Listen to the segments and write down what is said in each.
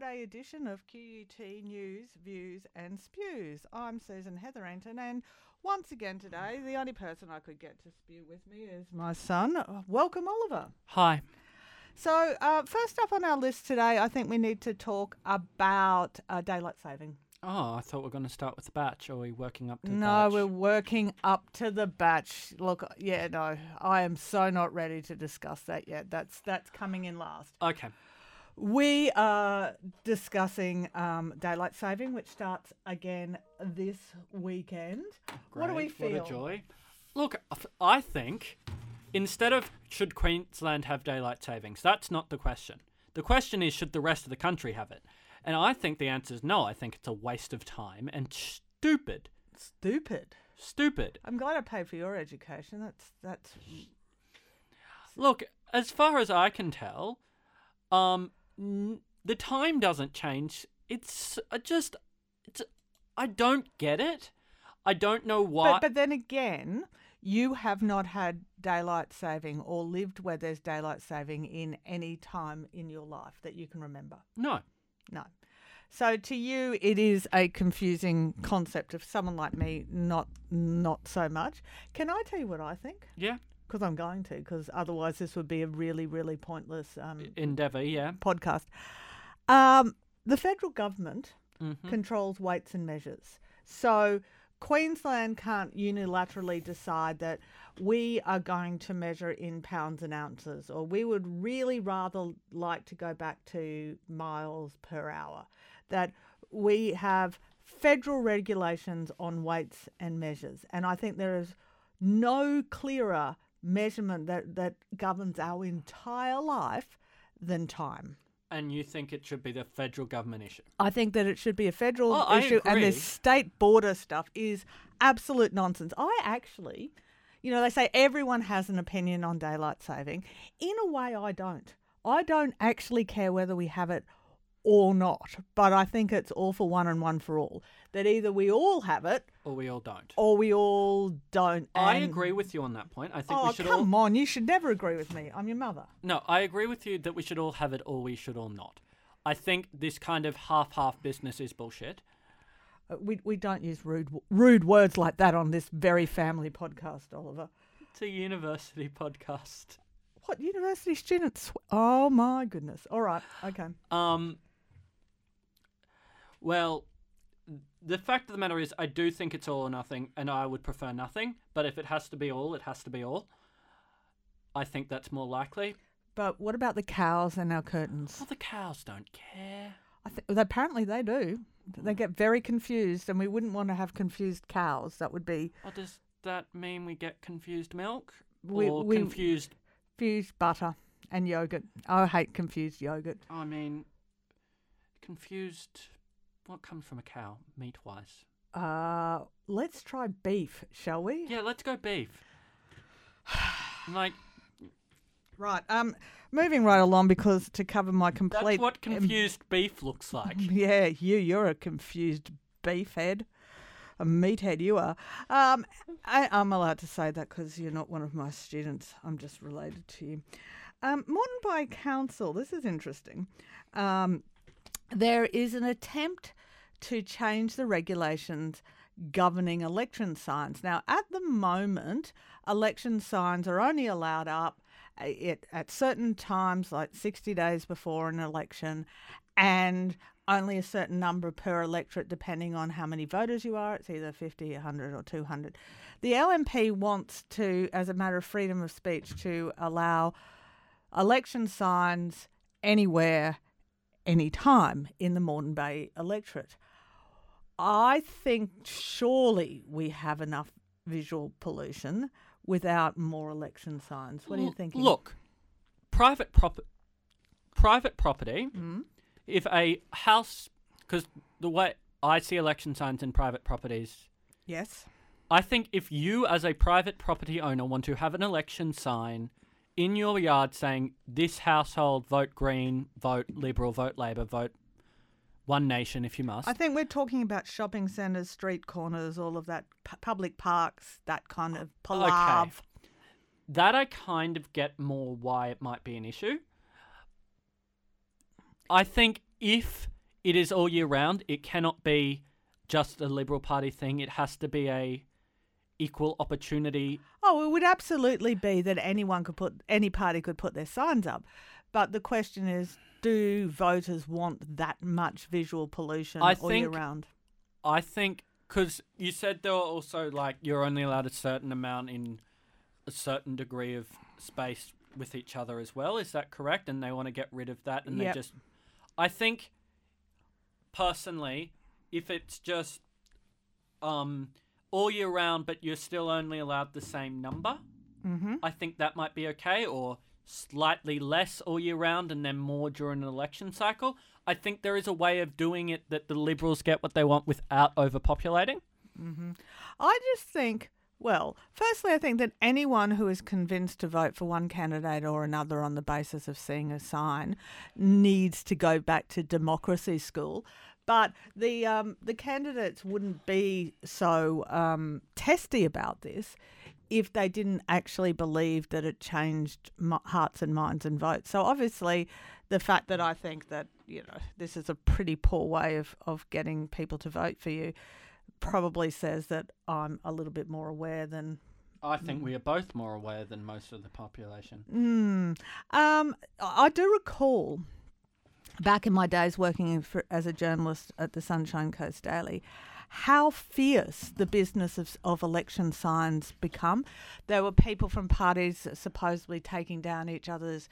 Friday edition of QUT News, Views and Spews. I'm Susan Hetherington and once again today the only person I could get to spew with me is my son. Uh, Welcome Oliver. Hi. So uh, first up on our list today I think we need to talk about uh, daylight saving. Oh, I thought we are going to start with the batch. Are we working up to the No, batch? we're working up to the batch. Look, yeah, no, I am so not ready to discuss that yet. That's that's coming in last. Okay. We are discussing um, daylight saving, which starts again this weekend. What do we Great, feel? What a joy. Look, I think instead of should Queensland have daylight savings, that's not the question. The question is should the rest of the country have it? And I think the answer is no. I think it's a waste of time and stupid. Stupid. Stupid. I'm glad I paid for your education. That's that's Look, as far as I can tell, um, n- the time doesn't change. It's uh, just, it's. I don't get it. I don't know why. But but then again, you have not had daylight saving or lived where there's daylight saving in any time in your life that you can remember. no. No. So to you, it is a confusing concept. Of someone like me, not not so much. Can I tell you what I think? Yeah. Because I'm going to. Because otherwise, this would be a really, really pointless um, Endeavour. Yeah. podcast. Um, the federal government Mhm. controls weights and measures. So Queensland can't unilaterally decide that we are going to measure in pounds and ounces, or we would really rather like to go back to miles per hour. That we have federal regulations on weights and measures. And I think there is no clearer measurement that, that governs our entire life than time. And you think it should be the federal government issue? I think that it should be a federal Oh, issue, and this state border stuff is absolute nonsense. I actually, you know, they say everyone has an opinion on daylight saving. In a way, I don't. I don't actually care whether we have it or not, but I think it's all for one and one for all. That either we all have it Or we all don't? or we all don't. I and- agree with you on that point. I think Oh, we should all come all. on! You should never agree with me. I'm your mother. No, I agree with you that we should all have it or we should all not. I think this kind of half-half business is bullshit. Uh, We we don't use rude rude words like that on this very family podcast, Oliver. It's a university podcast. What university students? Oh my goodness! All right, okay. Um. Well, the fact of the matter is, I do think it's all or nothing, and I would prefer nothing. But if it has to be all, it has to be all. I think that's more likely. But what about the cows and our curtains? Well, the cows don't care. I think apparently they do. They hmm. get very confused, and we wouldn't want to have confused cows. That would be Or does that mean we get confused milk? We- or we- confused? confused butter and yogurt. I hate confused yogurt. I mean, confused. What comes from a cow, meat-wise? Uh, let's try beef, shall we? Yeah, let's go beef. like Right. Um, moving right along because to cover my complete. that's what confused beef looks like. Yeah, you, you're a confused beef head, A meathead you are. Um, I, I'm allowed to say that because you're not one of my students. I'm just related to you. Um, Moreton Bay Council, this is interesting. Um, there is an attempt to change the regulations governing election signs. Now, at the moment, election signs are only allowed up uh, at, at certain times, like 60 days before an election, and only a certain number per electorate, depending on how many voters you are. It's either 50, 100, or 200. The LNP wants to, as a matter of freedom of speech, to allow election signs anywhere, anytime in the Moreton Bay electorate. I think surely we have enough visual pollution without more election signs. What are you thinking? Look, private prop- private property. Mm. If a house, because the way I see election signs in private properties, Yes. I think if you as a private property owner want to have an election sign in your yard saying this household vote Green, vote Liberal, vote Labor, vote One Nation if you must. I think we're talking about shopping centres, street corners, all of that, p- public parks, that kind of palav. that I kind of get more why it might be an issue. I think if it is all year round, it cannot be just a Liberal Party thing. It has to be a equal opportunity. Oh, it would absolutely be that anyone could put, any party could put their signs up. But the question is, do voters want that much visual pollution I all year round? I think because you said there were also like you're only allowed a certain amount in a certain degree of space with each other as well. Is that correct? And they want to get rid of that, and Yep. they just. I think, personally, if it's just um all year round, but you're still only allowed the same number, Mm-hmm. I think that might be okay. Or slightly less all year round and then more during an election cycle. I think there is a way of doing it that the Liberals get what they want without overpopulating. I just think, well, firstly, I think that anyone who is convinced to vote for one candidate or another on the basis of seeing a sign needs to go back to democracy school. But the um, the candidates wouldn't be so um, testy about this if they didn't actually believe that it changed hearts and minds and votes. So obviously, the fact that I think that you know this is a pretty poor way of, of getting people to vote for you probably says that I'm a little bit more aware than. I think we are both more aware than most of the population. Mm. Um, I I do recall back in my days working for, as a journalist at the Sunshine Coast Daily how fierce the business of, of election signs become. There were people from parties supposedly taking down each other's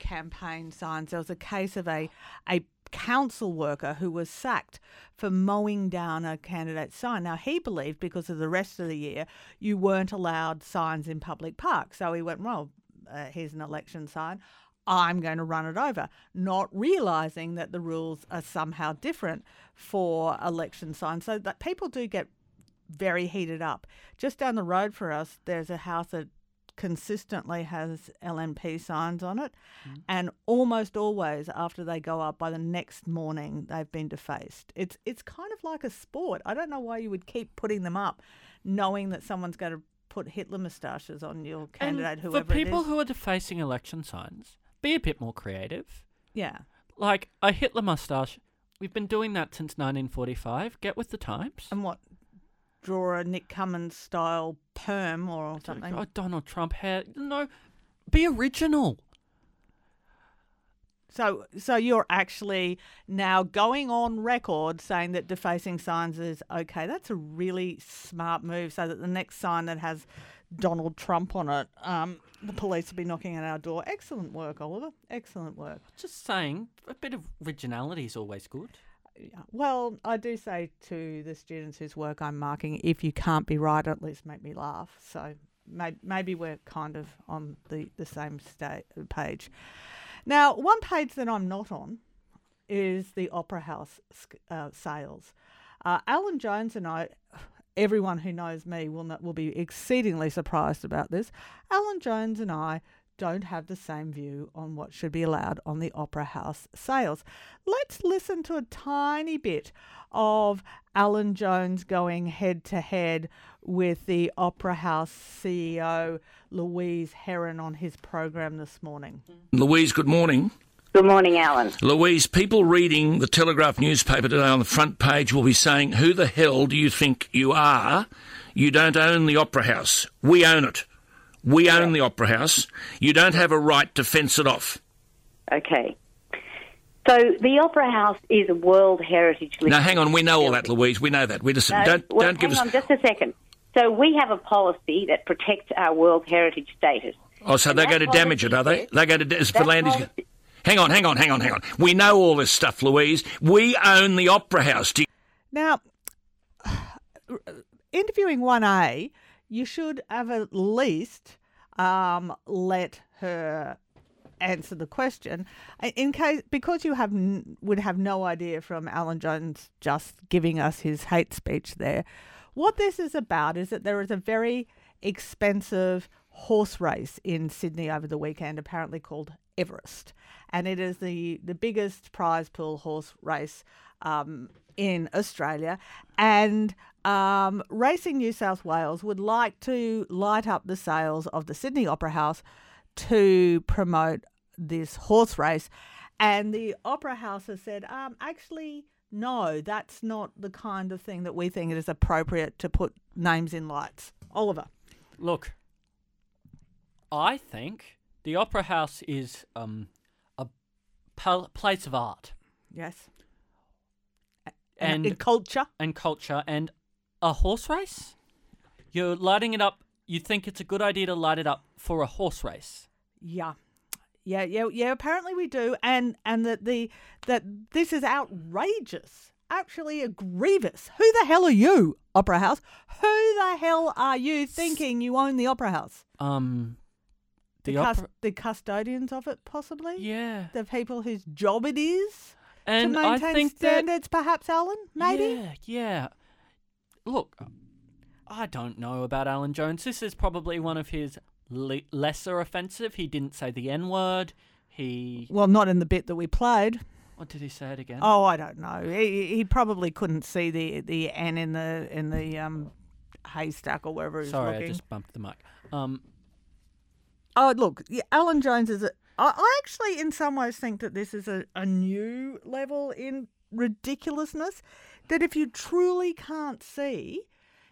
campaign signs. There was a case of a a council worker who was sacked for mowing down a candidate's sign. Now he believed because of the rest of the year you weren't allowed signs in public parks. So he went, well, uh, here's an election sign. I'm going to run it over, not realizing that the rules are somehow different for election signs. So that people do get very heated up. Just down the road for us, there's a house that consistently has LNP signs on it, mm. and almost always after they go up by the next morning, they've been defaced. It's it's kind of like a sport. I don't know why you would keep putting them up, knowing that someone's going to put Hitler moustaches on your candidate, and whoever for people who are defacing election signs, be a bit more creative. yeah. Like a Hitler mustache. We've been doing that since 1945. Get with the times. And what? Draw a Nick Cummins style perm or something. Oh, Donald Trump hair. No, be original. So, so you're actually now going on record saying that defacing signs is okay. That's a really smart move. So that the next sign that has Donald Trump on it, um, the police will be knocking at our door. Excellent work, Oliver. Excellent work. Just saying, a bit of originality is always good. Well, I do say to the students whose work I'm marking, if you can't be right, at least make me laugh. So may- maybe we're kind of on the, the same sta- page. Now, one page that I'm not on is the Opera House uh, sails. Uh, Alan Jones and I, everyone who knows me will not, will be exceedingly surprised about this. Alan Jones and I don't have the same view on what should be allowed on the Opera House sails. Let's listen to a tiny bit of Alan Jones going head to head with the Opera House CEO Louise Herron on his program this morning. Louise, good morning. Good morning, Alan. Louise, people reading the Telegraph newspaper today on the front page will be saying, Who the hell do you think you are? You don't own the Opera House. We own it. We own the Opera House. You don't have a right to fence it off. Okay. So the Opera House is a World Heritage List. Now, hang on. We know all that, Louise. We know that. We just No, don't well, don't give hang us. on just a second. So we have a policy that protects our World Heritage status. Oh, so and they're going to damage it, are they? policy They're going to. da- Is that for land is. policy- Hang on, hang on, hang on, hang on. We know all this stuff, Louise. We own the Opera House. Do you- Now, interviewing 1A, you should have at least um, let her answer the question in case because you have would have no idea from Alan Jones just giving us his hate speech there what this is about is that there is a very expensive horse race in Sydney over the weekend, apparently called Everest, and it is the the biggest prize pool horse race um, in Australia, and. Um, Racing New South Wales would like to light up the sails of the Sydney Opera House to promote this horse race. And the Opera House has said, um, actually, no, that's not the kind of thing that we think it is appropriate to put names in lights. Oliver. Look, I think the Opera House is um, a pal- place of art Yes. And- in culture. and culture, and a horse race. You're lighting it up. You think it's a good idea to light it up for a horse race? Yeah. Yeah, yeah, yeah. Apparently we do, and and that the that this is outrageous, actually a grievous. Who the hell are you, Opera House? Who the hell are you thinking you own the Opera House? Um, the, cus- opera. the custodians of it, possibly. Yeah, The people whose job it is and to I maintain think that standards, perhaps, Alan. Maybe. Yeah, yeah. Look, I don't know about Alan Jones. This is probably one of his le- lesser offensive. He didn't say the N word. He. Well, not in the bit that we played. What did he say it again? Oh, I don't know. He, he probably couldn't see the the N in the in the um haystack or wherever he was Sorry, looking. I just bumped the mic. Um, Oh, look, yeah, Alan Jones is. A, I, I actually, in some ways, think that this is a, a new level in ridiculousness. That if you truly can't see,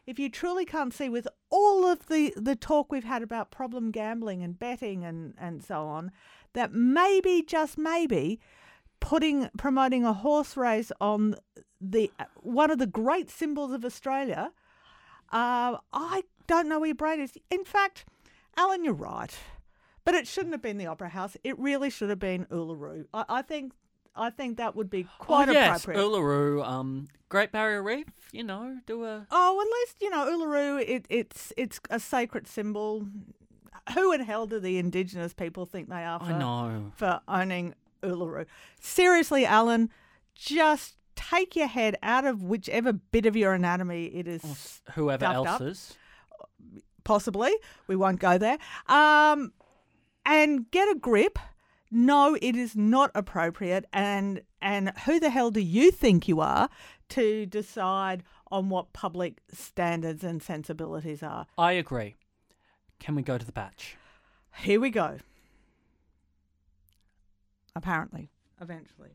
if you truly can't see, with all of the the talk we've had about problem gambling and betting and and so on, that maybe just maybe putting promoting a horse race on the one of the great symbols of Australia. Uh, I don't know where your brain is. In fact, Alan, you're right. But it shouldn't have been the Opera House. It really should have been Uluru. I, I think I think that would be quite oh, yes, appropriate. Uluru, um, Great Barrier Reef. You know, do a. oh, at least you know Uluru. It, it's it's a sacred symbol. Who in hell do the Indigenous people think they are? For, I know. for owning Uluru. Seriously, Alan, just take your head out of whichever bit of your anatomy it is. Whoever Stuffed up. else's. possibly. We won't go there. Um, and get a grip. No, it is not appropriate. And and who the hell do you think you are to decide on what public standards and sensibilities are? I agree. Can we go to the batch? Here we go. Apparently, eventually,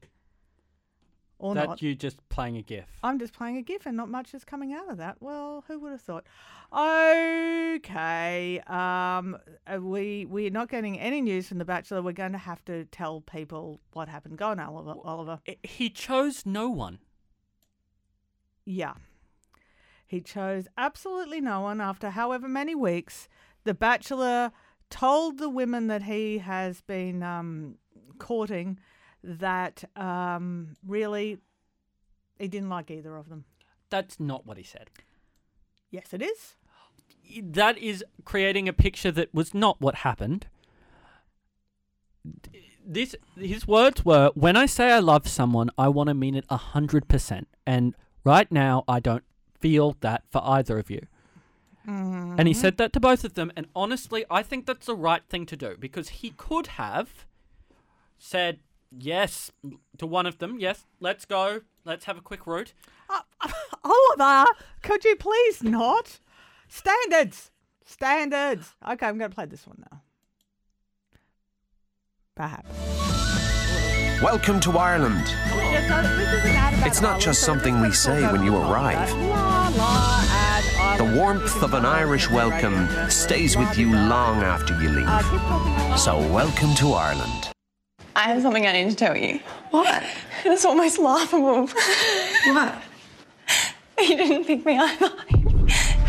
or that not. you just playing a GIF. I'm just playing a GIF and not much is coming out of that. Well, who would have thought? Okay. Um, uh, we, we're not getting any news from The Bachelor. We're going to have to tell people what happened. Go on, Oliver. Oliver. He chose no one. Yeah. He chose absolutely no one after however many weeks. The Bachelor told the women that he has been um, courting that um, really he didn't like either of them. That's not what he said. Yes, it is. That is creating a picture that was not what happened. This his words were, "When I say I love someone, I want to mean it a hundred percent, and right now I don't feel that for either of you." And he said that to both of them, and honestly, I think that's the right thing to do because he could have said yes to one of them. Yes, let's go. Let's have a quick route. Oliver, could you please not? Standards. Standards. Okay, I'm going to play this one now. Perhaps. Welcome to Ireland. Yeah, so this is an ad about It's not just something we say when you over the top arrive. that. La, la, ad, The warmth of an Irish it on the welcome stays with you long after you Uh, leave. So, welcome to Ireland. I have something I need to tell you. What? It's almost laughable. What? You didn't pick me either.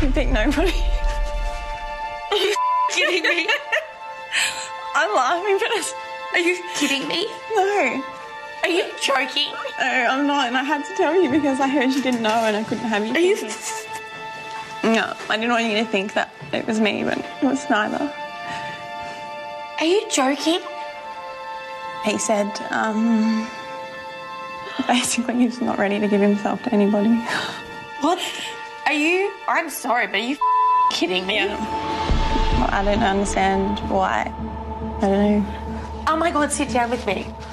You picked nobody. Are you kidding me? I'm laughing, but it's Are you kidding me? no. Are you joking? No, I'm not, and I had to tell you because I heard you didn't know and I couldn't have you. Are you? No, I didn't want you to think that it was me, but it was neither. Are you joking? He said, um, basically he's not ready to give himself to anybody. What? Are you? I'm sorry, but are you kidding me? Yeah. I don't understand why. I don't know. Oh my god, sit down with me.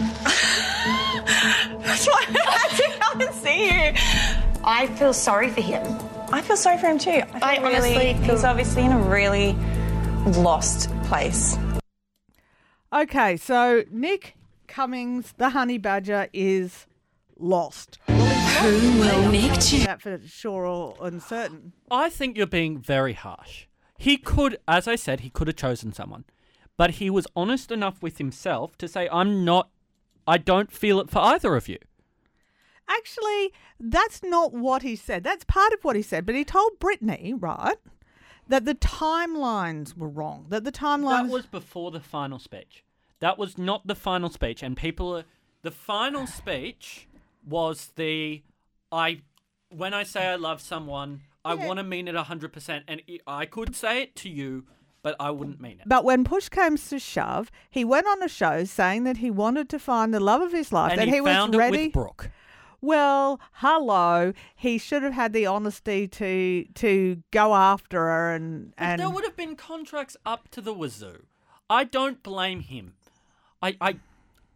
That's why I had to come and see you. I feel sorry for him. I feel sorry for him too. I, I feel really, honestly feel- he's obviously in a really lost place. Okay, so Nick Cummins, the honey badger, is lost. Who will Nick choose? That for sure or uncertain. I think you're being very harsh. He could, as I said, he could have chosen someone. But he was honest enough with himself to say, I'm not, I don't feel it for either of you. Actually, that's not what he said. That's part of what he said. But he told Brittany, right, that the timelines were wrong. That the timelines. That was before the final speech. That was not the final speech. And people are, the final speech was the, I, when I say I love someone, I want to mean it 100%. And I could say it to you, but I wouldn't mean it. But when push came to shove, he went on a show saying that he wanted to find the love of his life. and that he, he, found was it ready. with Brooke. Well, hello. He should have had the honesty to to go after her and and there would have been contracts up to the wazoo. I don't blame him. I, I,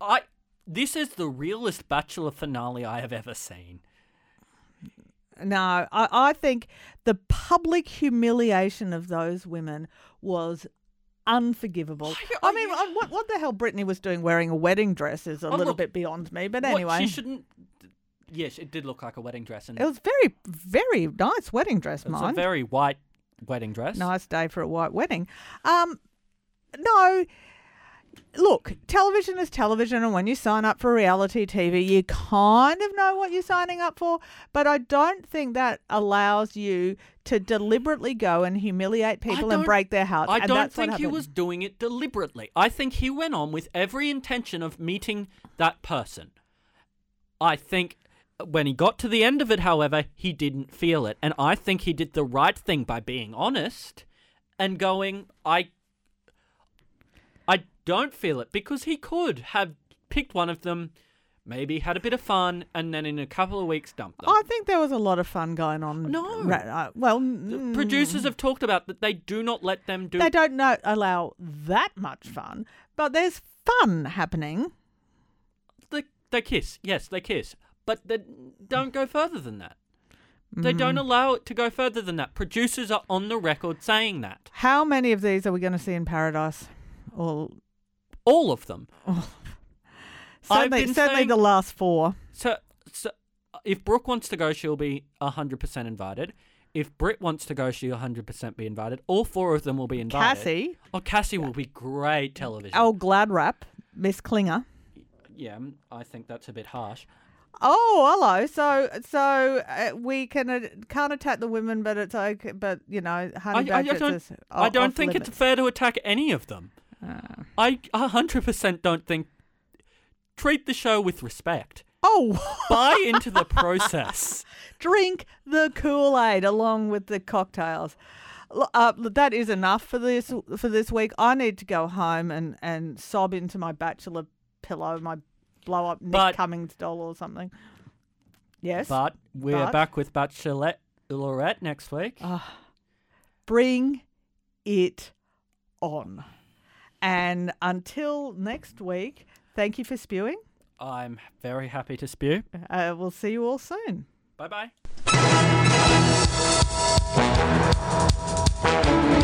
I. This is the realest Bachelor finale I have ever seen. no. I, I think the public humiliation of those women was unforgivable. I- I, mean, I- what what the hell Brittany was doing wearing a wedding dress is a Oh, little look, bit beyond me. But What, anyway, she shouldn't. Yes, it did look like a wedding dress, and it was very very nice wedding dress. it Mine. a very white wedding dress. nice day for a white wedding. Um, no, look, television is television, and when you sign up for reality TV, you kind of know what you're signing up for. But I don't think that allows you to deliberately go and humiliate people and break their hearts. I don't think he was doing it deliberately. I think he went on with every intention of meeting that person. I think when he got to the end of it, however, he didn't feel it. And I think he did the right thing by being honest and going, I I don't feel it because he could have picked one of them, maybe had a bit of fun, and then in a couple of weeks dumped them. I think there was a lot of fun going on. No. Ra- uh, well, The mm, producers have talked about that they do not let them do they don't know, allow that much fun, but there's fun happening. they, they kiss. Yes, they kiss. But they don't go further than that. They don't allow it to go further than that. Producers are on the record saying that. How many of these are we going to see in Paradise? Or All of them. I've certainly, been certainly saying- the last four. So, so if Brooke wants to go, she'll be 100% invited. If Britt wants to go, she'll 100% be invited. All four of them will be invited. Cassie, Oh, Cassie will be great television. Oh, glad rap, Miss Klinger. Yeah, mm, I think that's a bit harsh. Oh, hello. So, so uh, we can uh, can't attack the women, but it's okay. But you know, I, honey I don't, is I o- don't think limits. it's fair to attack any of them. I 100% don't think. Treat the show with respect. Oh, Buy into the process. drink the Kool Aid along with the cocktails. Uh, that is enough for this for this week. I need to go home and, and sob into my bachelor pillow, my blow up Nick But- Cummins doll or something. Yes, But we're But- back with Bachelorette Lorette next week. bring it on. And until next week, thank you for spewing. I'm very happy to spew. Uh, we'll see you all soon. Bye bye.